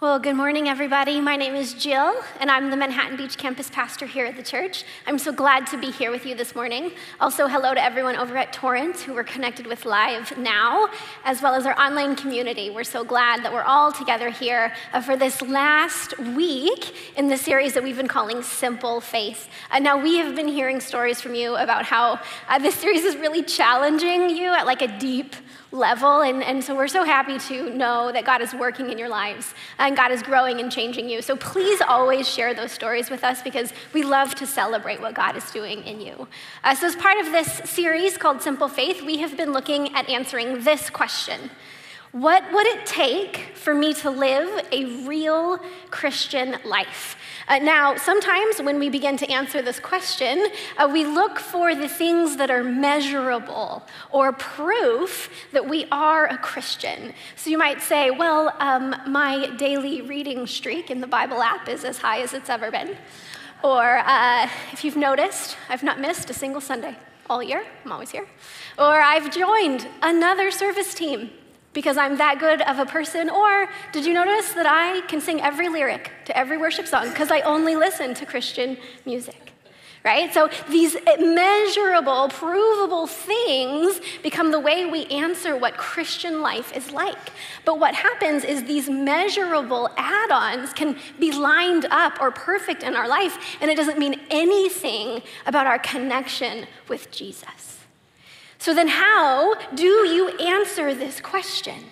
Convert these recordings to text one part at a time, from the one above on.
Well, good morning, everybody. My name is Jill, and I'm the Manhattan Beach campus pastor here at the church. I'm so glad to be here with you this morning. Also, hello to everyone over at Torrance who we're connected with live now, as well as our online community. We're so glad that we're all together here uh, for this last week in the series that we've been calling Simple Faith. Uh, now, we have been hearing stories from you about how uh, this series is really challenging you at like a deep level. And, and so we're so happy to know that God is working in your lives and God is growing and changing you. So please always share those stories with us because we love to celebrate what God is doing in you. Uh, so, as part of this series called Simple Faith, we have been looking at answering this question. What would it take for me to live a real Christian life? Uh, now, sometimes when we begin to answer this question, uh, we look for the things that are measurable or proof that we are a Christian. So you might say, well, um, my daily reading streak in the Bible app is as high as it's ever been. Or uh, if you've noticed, I've not missed a single Sunday all year, I'm always here. Or I've joined another service team because I'm that good of a person? Or did you notice that I can sing every lyric to every worship song because I only listen to Christian music? Right? So these measurable, provable things become the way we answer what Christian life is like. But what happens is these measurable add ons can be lined up or perfect in our life, and it doesn't mean anything about our connection with Jesus. So then, how do you answer this question?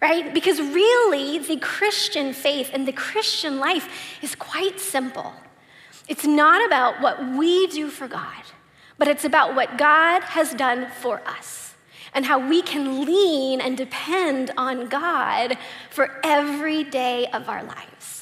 Right? Because really, the Christian faith and the Christian life is quite simple. It's not about what we do for God, but it's about what God has done for us and how we can lean and depend on God for every day of our lives.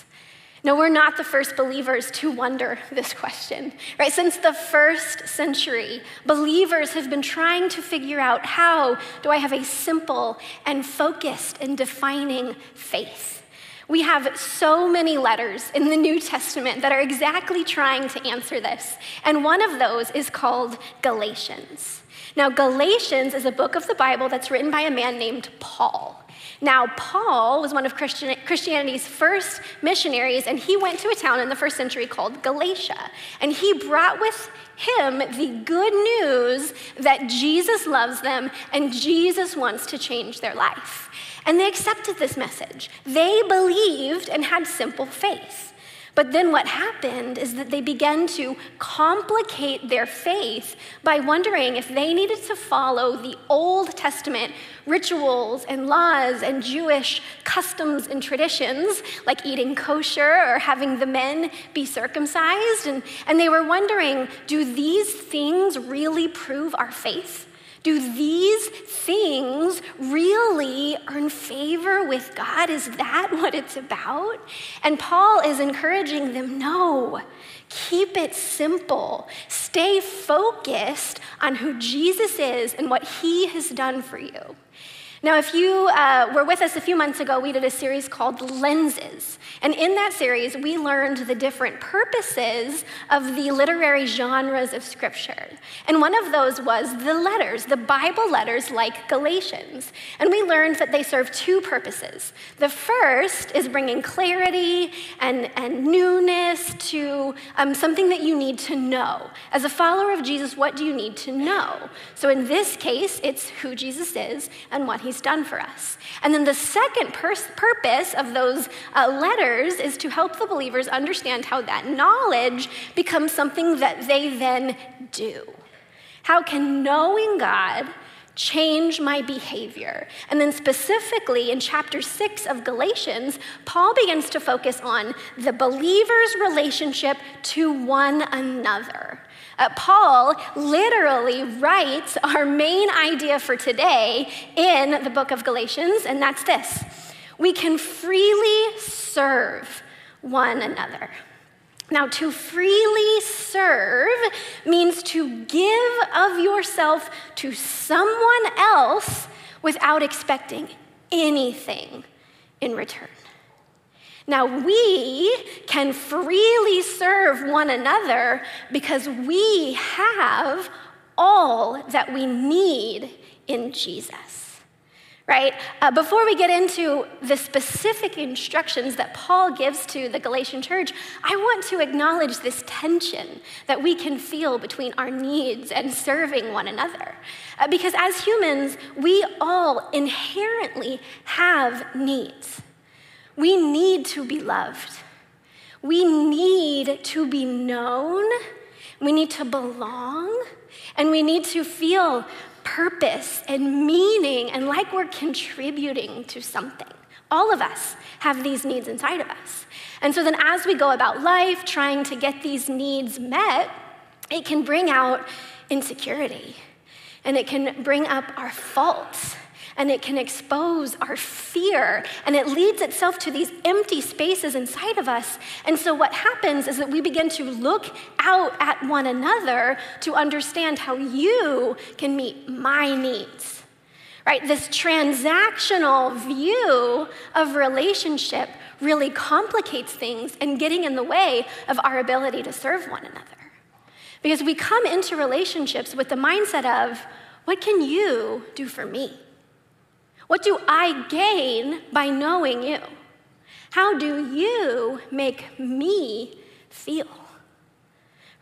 No, we're not the first believers to wonder this question, right? Since the first century, believers have been trying to figure out how do I have a simple and focused and defining faith? We have so many letters in the New Testament that are exactly trying to answer this. And one of those is called Galatians. Now, Galatians is a book of the Bible that's written by a man named Paul. Now, Paul was one of Christian, Christianity's first missionaries, and he went to a town in the first century called Galatia. And he brought with him the good news that Jesus loves them and Jesus wants to change their life. And they accepted this message. They believed and had simple faith. But then what happened is that they began to complicate their faith by wondering if they needed to follow the Old Testament rituals and laws and Jewish customs and traditions, like eating kosher or having the men be circumcised. And, and they were wondering do these things really prove our faith? Do these things really earn favor with God? Is that what it's about? And Paul is encouraging them no, keep it simple. Stay focused on who Jesus is and what he has done for you. Now, if you uh, were with us a few months ago, we did a series called Lenses. And in that series, we learned the different purposes of the literary genres of Scripture. And one of those was the letters, the Bible letters like Galatians. And we learned that they serve two purposes. The first is bringing clarity and, and newness to um, something that you need to know. As a follower of Jesus, what do you need to know? So in this case, it's who Jesus is and what he's he's done for us. And then the second pers- purpose of those uh, letters is to help the believers understand how that knowledge becomes something that they then do. How can knowing God change my behavior? And then, specifically in chapter six of Galatians, Paul begins to focus on the believer's relationship to one another. Uh, Paul literally writes our main idea for today in the book of Galatians, and that's this we can freely serve one another. Now, to freely serve means to give of yourself to someone else without expecting anything in return. Now, we can freely serve one another because we have all that we need in Jesus. right? Uh, before we get into the specific instructions that Paul gives to the Galatian church, I want to acknowledge this tension that we can feel between our needs and serving one another. Uh, because as humans, we all inherently have needs. We need to be loved, we need to be known, we need to belong, and we need to feel purpose and meaning and like we're contributing to something. All of us have these needs inside of us. And so then, as we go about life trying to get these needs met, it can bring out insecurity. And it can bring up our faults and it can expose our fear and it leads itself to these empty spaces inside of us. And so, what happens is that we begin to look out at one another to understand how you can meet my needs. Right? This transactional view of relationship really complicates things and getting in the way of our ability to serve one another. Because we come into relationships with the mindset of, what can you do for me? What do I gain by knowing you? How do you make me feel?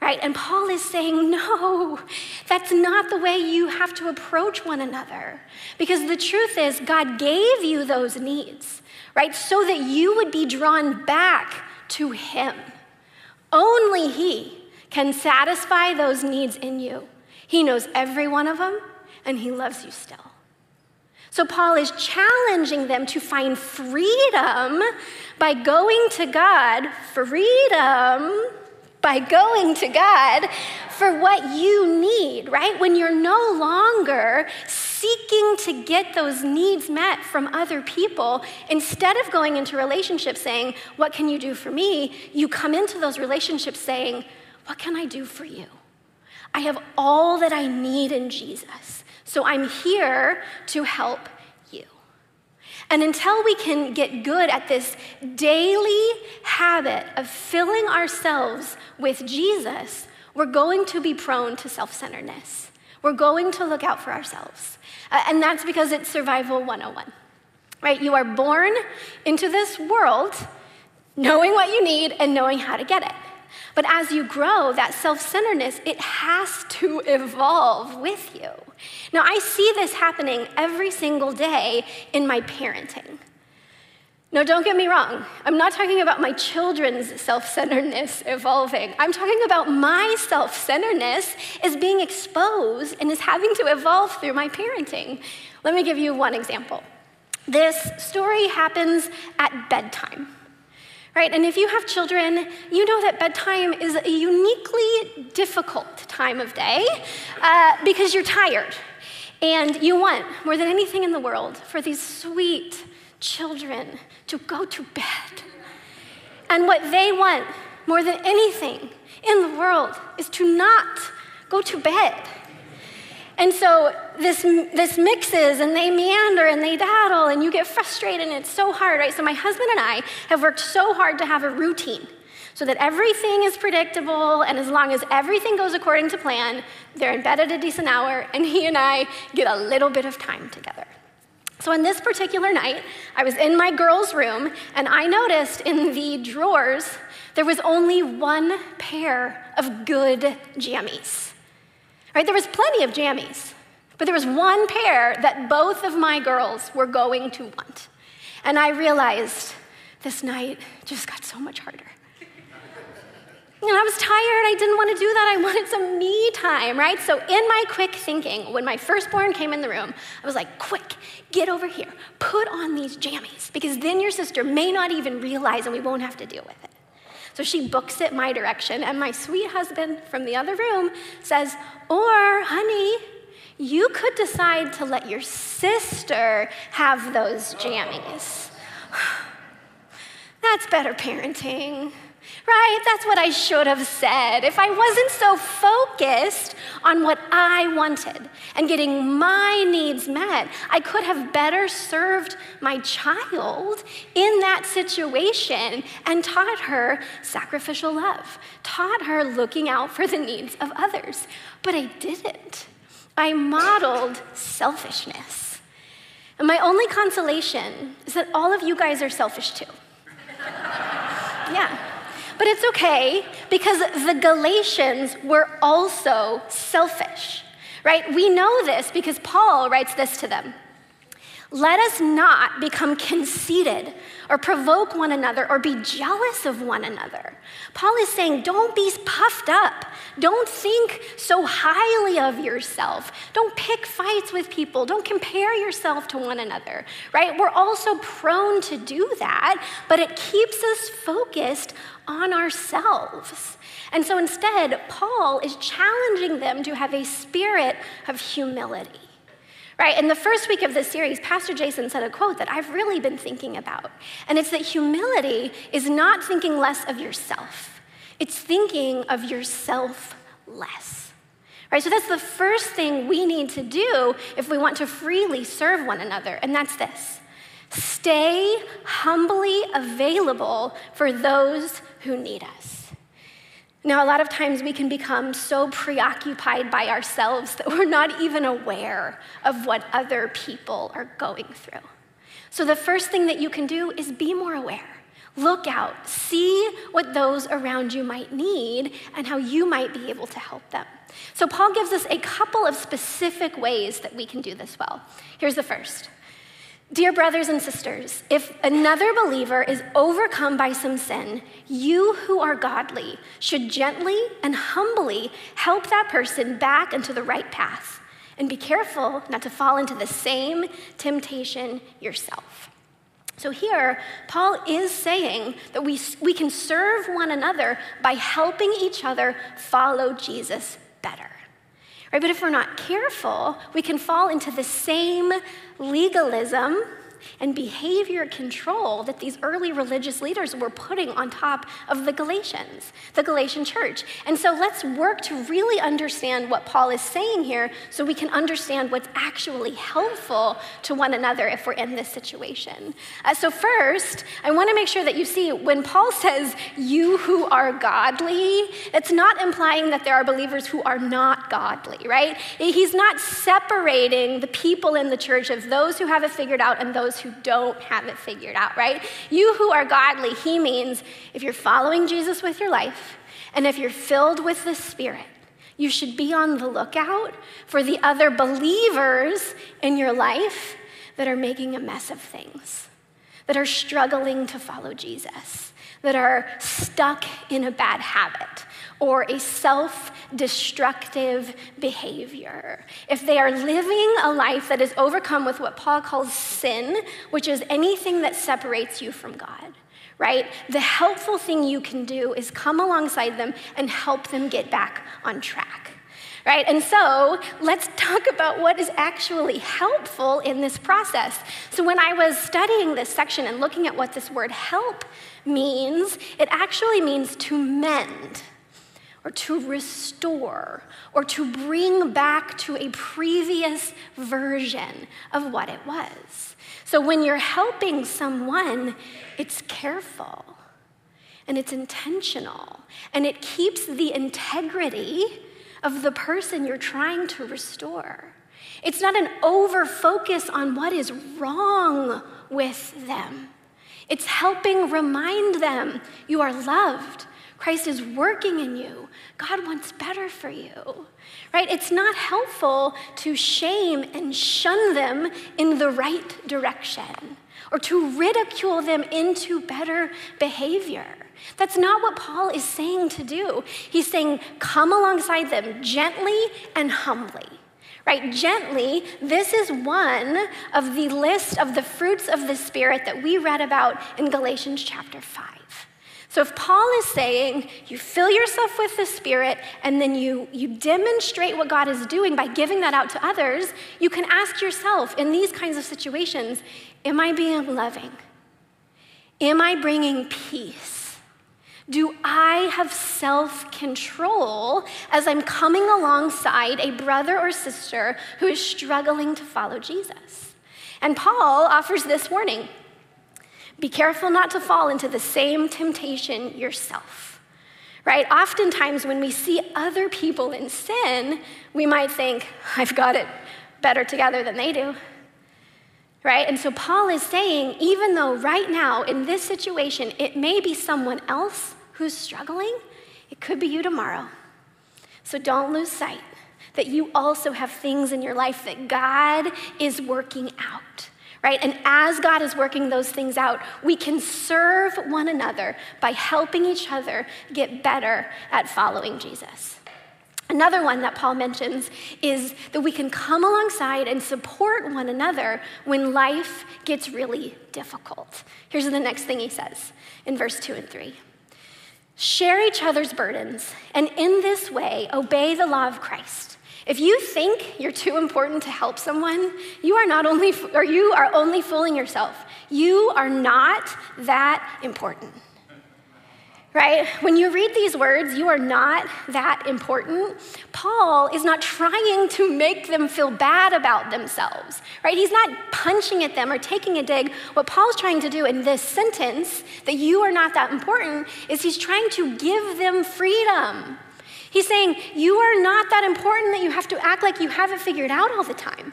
Right? And Paul is saying, no, that's not the way you have to approach one another. Because the truth is, God gave you those needs, right? So that you would be drawn back to Him. Only He can satisfy those needs in you. He knows every one of them, and He loves you still. So Paul is challenging them to find freedom by going to God, freedom by going to God for what you need, right? When you're no longer seeking to get those needs met from other people, instead of going into relationships saying, What can you do for me? you come into those relationships saying, What can I do for you? I have all that I need in Jesus. So I'm here to help you. And until we can get good at this daily habit of filling ourselves with Jesus, we're going to be prone to self centeredness. We're going to look out for ourselves. Uh, and that's because it's survival 101, right? You are born into this world knowing what you need and knowing how to get it. But as you grow, that self centeredness, it has to evolve with you. Now, I see this happening every single day in my parenting. Now, don't get me wrong. I'm not talking about my children's self centeredness evolving. I'm talking about my self centeredness is being exposed and is having to evolve through my parenting. Let me give you one example. This story happens at bedtime right? And if you have children, you know that bedtime is a uniquely difficult time of day uh, because you're tired. And you want, more than anything in the world, for these sweet children to go to bed. And what they want more than anything in the world is to not go to bed. And so this, this mixes and they meander and they daddle and you get frustrated and it's so hard, right? So my husband and I have worked so hard to have a routine so that everything is predictable and as long as everything goes according to plan, they're in bed at a decent hour and he and I get a little bit of time together. So, on this particular night, I was in my girls' room and I noticed in the drawers there was only one pair of good jammies. Right? There was plenty of jammies, but there was one pair that both of my girls were going to want. And I realized this night just got so much harder. And I was tired. I didn't want to do that. I wanted some me time, right? So, in my quick thinking, when my firstborn came in the room, I was like, quick, get over here, put on these jammies, because then your sister may not even realize and we won't have to deal with it. So she books it my direction, and my sweet husband from the other room says, Or, honey, you could decide to let your sister have those jammies. That's better parenting. Right? That's what I should have said. If I wasn't so focused on what I wanted and getting my needs met, I could have better served my child in that situation and taught her sacrificial love, taught her looking out for the needs of others. But I didn't. I modeled selfishness. And my only consolation is that all of you guys are selfish too. yeah. But it's okay because the Galatians were also selfish, right? We know this because Paul writes this to them. Let us not become conceited or provoke one another or be jealous of one another. Paul is saying, don't be puffed up. Don't think so highly of yourself. Don't pick fights with people. Don't compare yourself to one another, right? We're also prone to do that, but it keeps us focused on ourselves. And so instead, Paul is challenging them to have a spirit of humility. Right? In the first week of this series, Pastor Jason said a quote that I've really been thinking about. And it's that humility is not thinking less of yourself, it's thinking of yourself less. Right? So that's the first thing we need to do if we want to freely serve one another, and that's this stay humbly available for those who need us. Now, a lot of times we can become so preoccupied by ourselves that we're not even aware of what other people are going through. So, the first thing that you can do is be more aware. Look out, see what those around you might need and how you might be able to help them. So, Paul gives us a couple of specific ways that we can do this well. Here's the first Dear brothers and sisters, if another believer is overcome by some sin, you who are godly should gently and humbly help that person back into the right path. And be careful not to fall into the same temptation yourself. So, here, Paul is saying that we, we can serve one another by helping each other follow Jesus better. Right? But if we're not careful, we can fall into the same legalism and behavior control that these early religious leaders were putting on top of the Galatians, the Galatian church. And so let's work to really understand what Paul is saying here so we can understand what's actually helpful to one another if we're in this situation. Uh, so, first, I want to make sure that you see when Paul says, you who are godly, it's not implying that there are believers who are not godly, right? He's not separating the people in the church of those who have it figured out and those those who don't have it figured out, right? You who are godly, he means if you're following Jesus with your life and if you're filled with the Spirit, you should be on the lookout for the other believers in your life that are making a mess of things, that are struggling to follow Jesus, that are stuck in a bad habit, or a self destructive behavior. If they are living a life that is overcome with what Paul calls sin, which is anything that separates you from God, right? The helpful thing you can do is come alongside them and help them get back on track. Right? And so let's talk about what is actually helpful in this process. So, when I was studying this section and looking at what this word help means, it actually means to mend or to restore or to bring back to a previous version of what it was. So when you're helping someone, it's careful and it's intentional and it keeps the integrity of the person you're trying to restore. It's not an over focus on what is wrong with them. It's helping remind them you are loved Christ is working in you. God wants better for you, right? It's not helpful to shame and shun them in the right direction or to ridicule them into better behavior. That's not what Paul is saying to do. He's saying, come alongside them gently and humbly. Right, gently, this is one of the list of the fruits of the Spirit that we read about in Galatians chapter 5. So if Paul is saying you fill yourself with the Spirit and then you, you demonstrate what God is doing by giving that out to others, you can ask yourself in these kinds of situations Am I being loving? Am I bringing peace? Do I have self control as I'm coming alongside a brother or sister who is struggling to follow Jesus? And Paul offers this warning be careful not to fall into the same temptation yourself. Right? Oftentimes, when we see other people in sin, we might think, I've got it better together than they do. right? And so Paul is saying, even though right now in this situation, it may be someone else who's struggling, it could be you tomorrow. So don't lose sight that you also have things in your life that God is working out. Right? And as God is working those things out, we can serve one another by helping each other get better at following Jesus. Another one that Paul mentions is that we can come alongside and support one another when life gets really difficult. Here's the next thing he says in verse 2 and 3 Share each other's burdens, and in this way, obey the law of Christ. If you think you're too important to help someone, you are not only or you are only fooling yourself. You are not that important right? When you read these words, you are not that important. Paul is not trying to make them feel bad about themselves, right? He's not punching at them or taking a dig. What Paul's trying to do in this sentence, that you are not that important, is he's trying to give them freedom. He's saying, You are not that important that you have to act like you have it figured out all the time.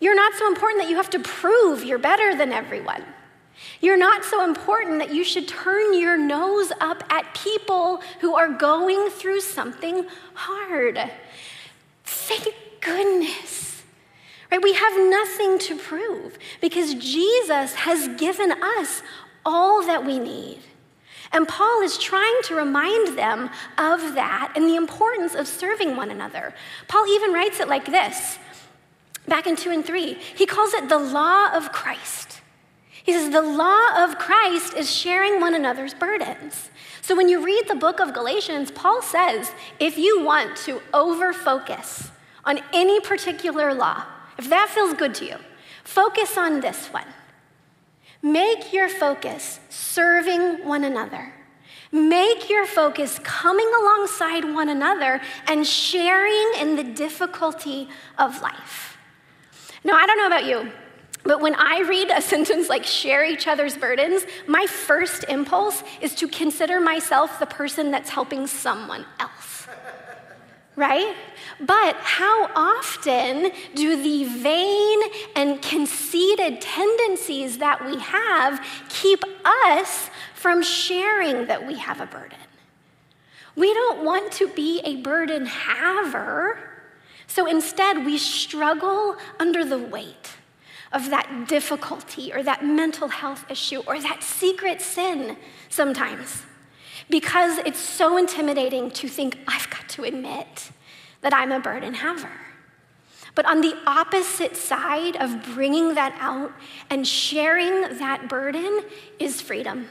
You're not so important that you have to prove you're better than everyone. You're not so important that you should turn your nose up at people who are going through something hard. Thank goodness. Right? We have nothing to prove because Jesus has given us all that we need. And Paul is trying to remind them of that and the importance of serving one another. Paul even writes it like this back in 2 and 3. He calls it the law of Christ. He says the law of Christ is sharing one another's burdens. So when you read the book of Galatians, Paul says if you want to over focus on any particular law, if that feels good to you, focus on this one. Make your focus serving one another. Make your focus coming alongside one another and sharing in the difficulty of life. Now, I don't know about you, but when I read a sentence like share each other's burdens, my first impulse is to consider myself the person that's helping someone else. Right? But how often do the vain and conceited tendencies that we have keep us from sharing that we have a burden? We don't want to be a burden haver, so instead we struggle under the weight of that difficulty or that mental health issue or that secret sin sometimes because it's so intimidating to think, I've got to admit that I'm a burden haver. But on the opposite side of bringing that out and sharing that burden is freedom.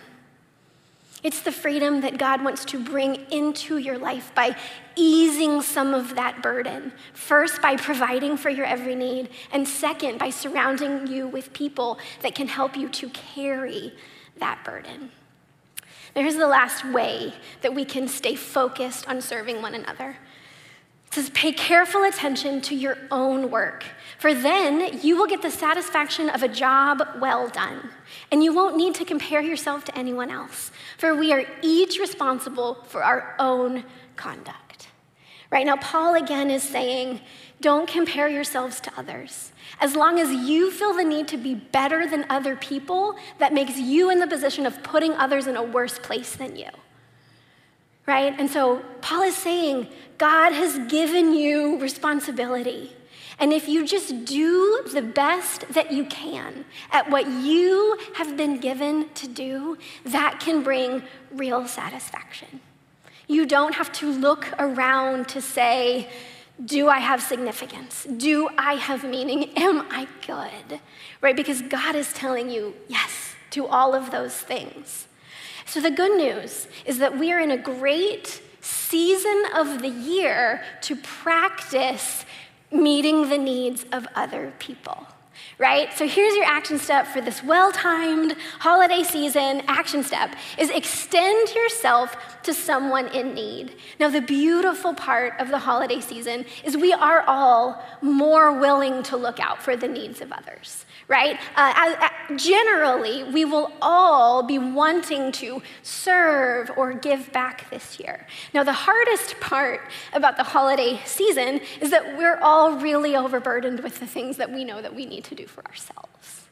It's the freedom that God wants to bring into your life by easing some of that burden. First, by providing for your every need, and second, by surrounding you with people that can help you to carry that burden. Now, here's the last way that we can stay focused on serving one another. It says, pay careful attention to your own work, for then you will get the satisfaction of a job well done, and you won't need to compare yourself to anyone else for we are each responsible for our own conduct. Right now, Paul again is saying, don't compare yourselves to others. As long as you feel the need to be better than other people, that makes you in the position of putting others in a worse place than you. Right? And so Paul is saying, God has given you responsibility. And if you just do the best that you can at what you have been given to do, that can bring real satisfaction. You don't have to look around to say, do I have significance? Do I have meaning? Am I good? Right? Because God is telling you yes to all of those things. So the good news is that we are in a great season of the year to practice meeting the needs of other people right? So here's your action step for this well-timed holiday season action step is extend yourself to someone in need. Now the beautiful part of the holiday season is we are all more willing to look out for the needs of others right? Uh, uh, generally, we will all be wanting to serve or give back this year. Now, the hardest part about the holiday season is that we're all really overburdened with the things that we know that we need to do for ourselves.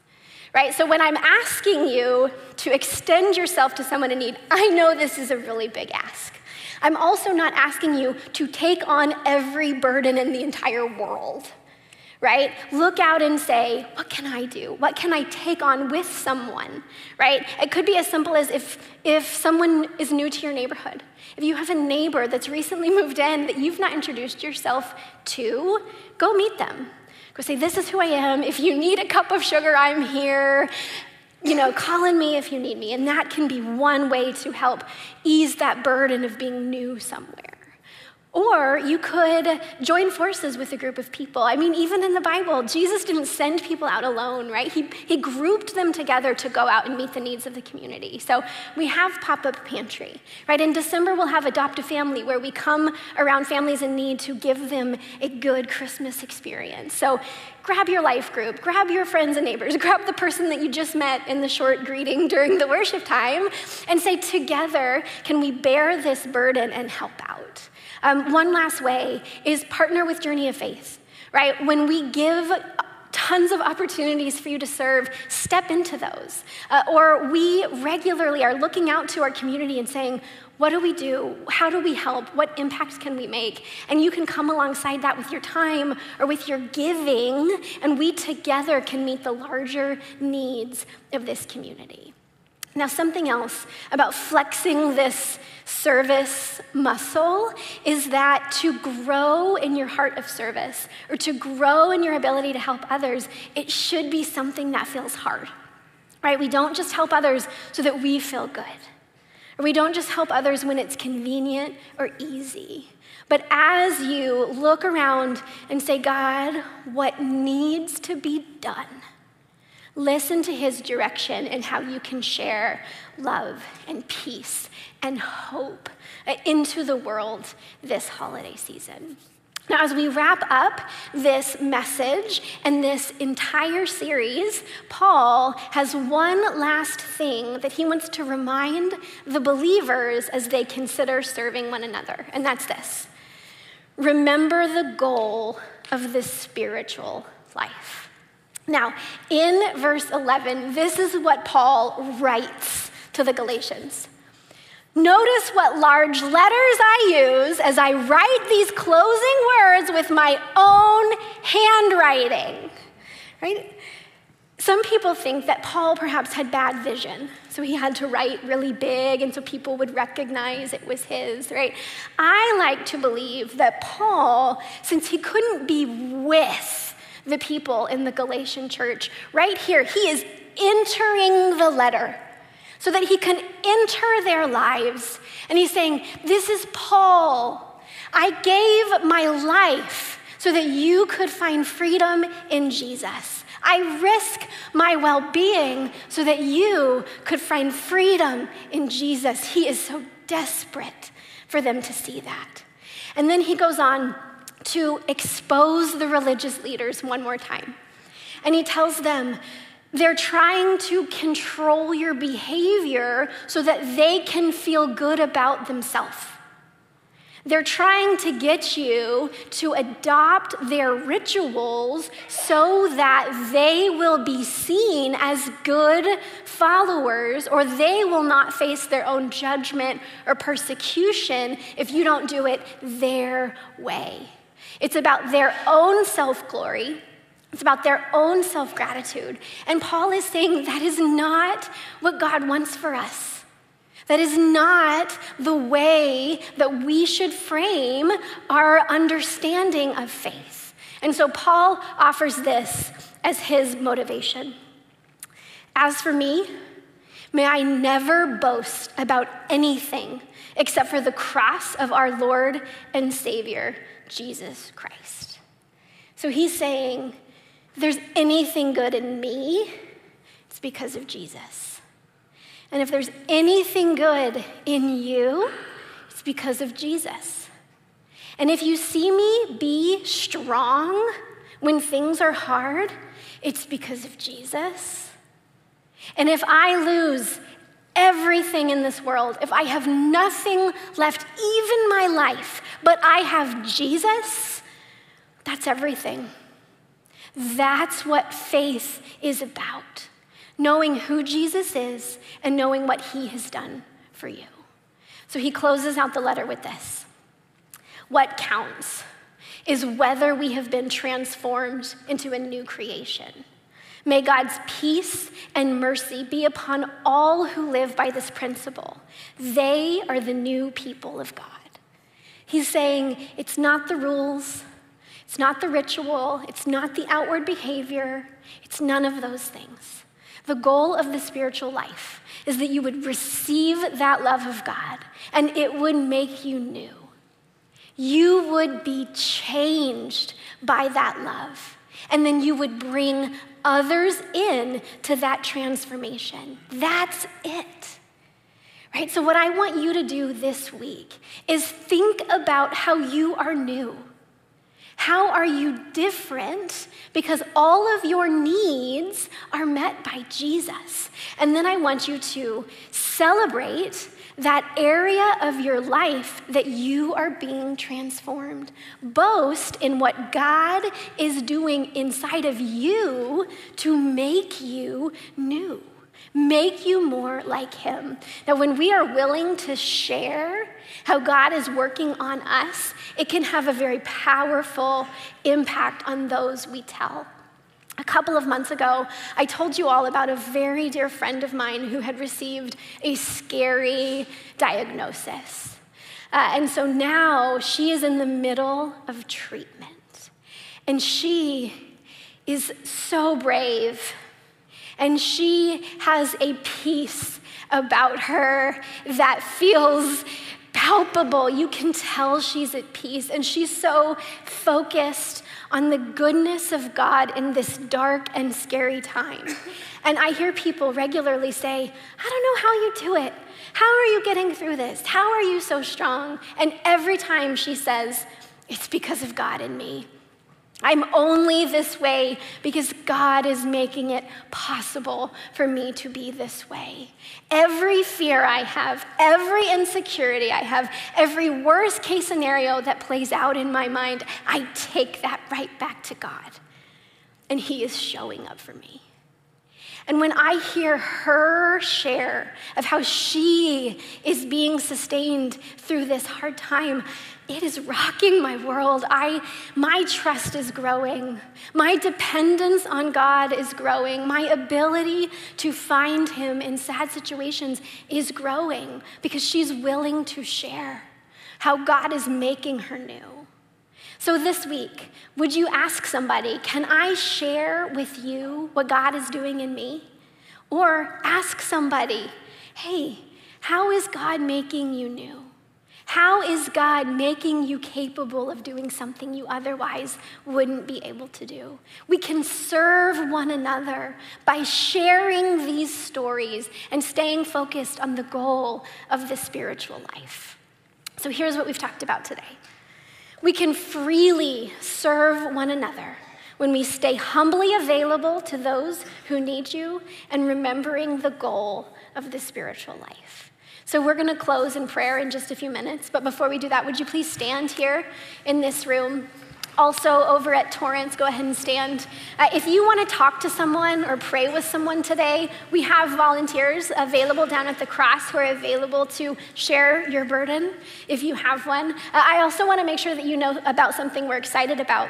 Right? So when I'm asking you to extend yourself to someone in need, I know this is a really big ask. I'm also not asking you to take on every burden in the entire world right? Look out and say, what can I do? What can I take on with someone, right? It could be as simple as if, if someone is new to your neighborhood. If you have a neighbor that's recently moved in that you've not introduced yourself to, go meet them. Go say, this is who I am. If you need a cup of sugar, I'm here. You know, call on me if you need me. And that can be one way to help ease that burden of being new somewhere. Or you could join forces with a group of people. I mean, even in the Bible, Jesus didn't send people out alone, right? He, he grouped them together to go out and meet the needs of the community. So we have pop up pantry, right? In December, we'll have Adopt a Family, where we come around families in need to give them a good Christmas experience. So grab your life group, grab your friends and neighbors, grab the person that you just met in the short greeting during the worship time, and say, Together, can we bear this burden and help out? Um, one last way is partner with Journey of Faith, right? When we give tons of opportunities for you to serve, step into those. Uh, or we regularly are looking out to our community and saying, what do we do? How do we help? What impact can we make? And you can come alongside that with your time or with your giving, and we together can meet the larger needs of this community. Now, something else about flexing this service muscle is that to grow in your heart of service or to grow in your ability to help others, it should be something that feels hard, right? We don't just help others so that we feel good, or we don't just help others when it's convenient or easy. But as you look around and say, God, what needs to be done? Listen to his direction and how you can share love and peace and hope into the world this holiday season. Now, as we wrap up this message and this entire series, Paul has one last thing that he wants to remind the believers as they consider serving one another, and that's this remember the goal of the spiritual life. Now, in verse 11, this is what Paul writes to the Galatians. Notice what large letters I use as I write these closing words with my own handwriting. Right? Some people think that Paul perhaps had bad vision, so he had to write really big and so people would recognize it was his, right? I like to believe that Paul, since he couldn't be with the people in the Galatian church. Right here, he is entering the letter so that he can enter their lives. And he's saying, This is Paul. I gave my life so that you could find freedom in Jesus. I risk my well being so that you could find freedom in Jesus. He is so desperate for them to see that. And then he goes on to expose the religious leaders one more time. And he tells them, they're trying to control your behavior so that they can feel good about themselves. They're trying to get you to adopt their rituals so that they will be seen as good followers or they will not face their own judgment or persecution if you don't do it their way. It's about their own self glory. It's about their own self gratitude. And Paul is saying that is not what God wants for us. That is not the way that we should frame our understanding of faith. And so Paul offers this as his motivation. As for me, may I never boast about anything except for the cross of our Lord and Savior, Jesus Christ. So he's saying, there's anything good in me, it's because of Jesus. And if there's anything good in you, it's because of Jesus. And if you see me be strong when things are hard, it's because of Jesus. And if I lose everything in this world, if I have nothing left, even my life, but I have Jesus, that's everything. That's what faith is about knowing who Jesus is and knowing what he has done for you. So he closes out the letter with this What counts is whether we have been transformed into a new creation. May God's peace and mercy be upon all who live by this principle. They are the new people of God. He's saying it's not the rules, it's not the ritual, it's not the outward behavior, it's none of those things. The goal of the spiritual life is that you would receive that love of God and it would make you new. You would be changed by that love. And then you would bring others in to that transformation. That's it. Right? So, what I want you to do this week is think about how you are new. How are you different? Because all of your needs are met by Jesus. And then I want you to celebrate that area of your life that you are being transformed. Boast in what God is doing inside of you to make you new, make you more like Him. Now, when we are willing to share how God is working on us, it can have a very powerful impact on those we tell. A couple of months ago, I told you all about a very dear friend of mine who had received a scary diagnosis. Uh, and so now she is in the middle of treatment. And she is so brave. And she has a peace about her that feels palpable. You can tell she's at peace. And she's so focused on the goodness of God in this dark and scary time. And I hear people regularly say, I don't know how you do it. How are you getting through this? How are you so strong? And every time she says, It's because of God in me. I'm only this way because God is making it possible for me to be this way. Every fear I have, every insecurity I have, every worst case scenario that plays out in my mind, I take that right back to God. And He is showing up for me. And when I hear her share of how she is being sustained through this hard time, it is rocking my world. I, my trust is growing. My dependence on God is growing. My ability to find Him in sad situations is growing because she's willing to share how God is making her new. So, this week, would you ask somebody, Can I share with you what God is doing in me? Or ask somebody, Hey, how is God making you new? How is God making you capable of doing something you otherwise wouldn't be able to do? We can serve one another by sharing these stories and staying focused on the goal of the spiritual life. So here's what we've talked about today we can freely serve one another when we stay humbly available to those who need you and remembering the goal of the spiritual life. So we're going to close in prayer in just a few minutes. But before we do that, would you please stand here in this room? Also, over at Torrance, go ahead and stand. Uh, if you want to talk to someone or pray with someone today, we have volunteers available down at the cross who are available to share your burden if you have one. Uh, I also want to make sure that you know about something we're excited about.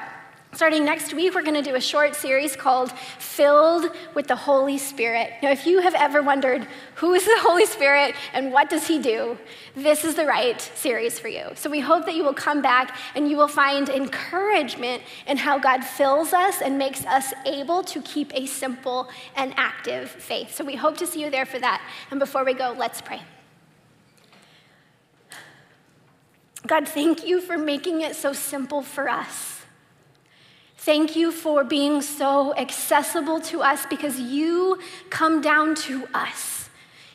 Starting next week, we're going to do a short series called Filled with the Holy Spirit. Now, if you have ever wondered who is the Holy Spirit and what does he do, this is the right series for you. So we hope that you will come back and you will find encouragement in how God fills us and makes us able to keep a simple and active faith. So we hope to see you there for that. And before we go, let's pray. God, thank you for making it so simple for us. Thank you for being so accessible to us because you come down to us.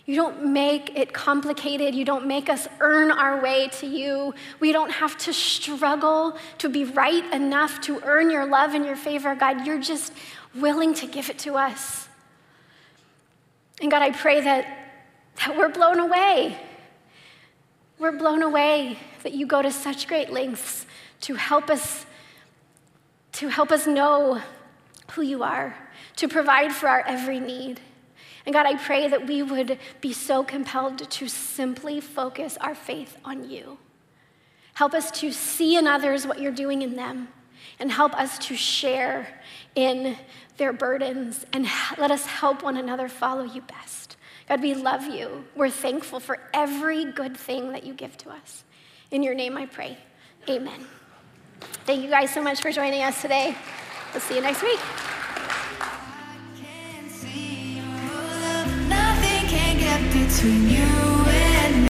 You don't make it complicated. You don't make us earn our way to you. We don't have to struggle to be right enough to earn your love and your favor. God, you're just willing to give it to us. And God, I pray that, that we're blown away. We're blown away that you go to such great lengths to help us to help us know who you are, to provide for our every need. And God, I pray that we would be so compelled to simply focus our faith on you. Help us to see in others what you're doing in them, and help us to share in their burdens, and let us help one another follow you best. God, we love you. We're thankful for every good thing that you give to us. In your name I pray. Amen. Thank you guys so much for joining us today. We'll see you next week. between you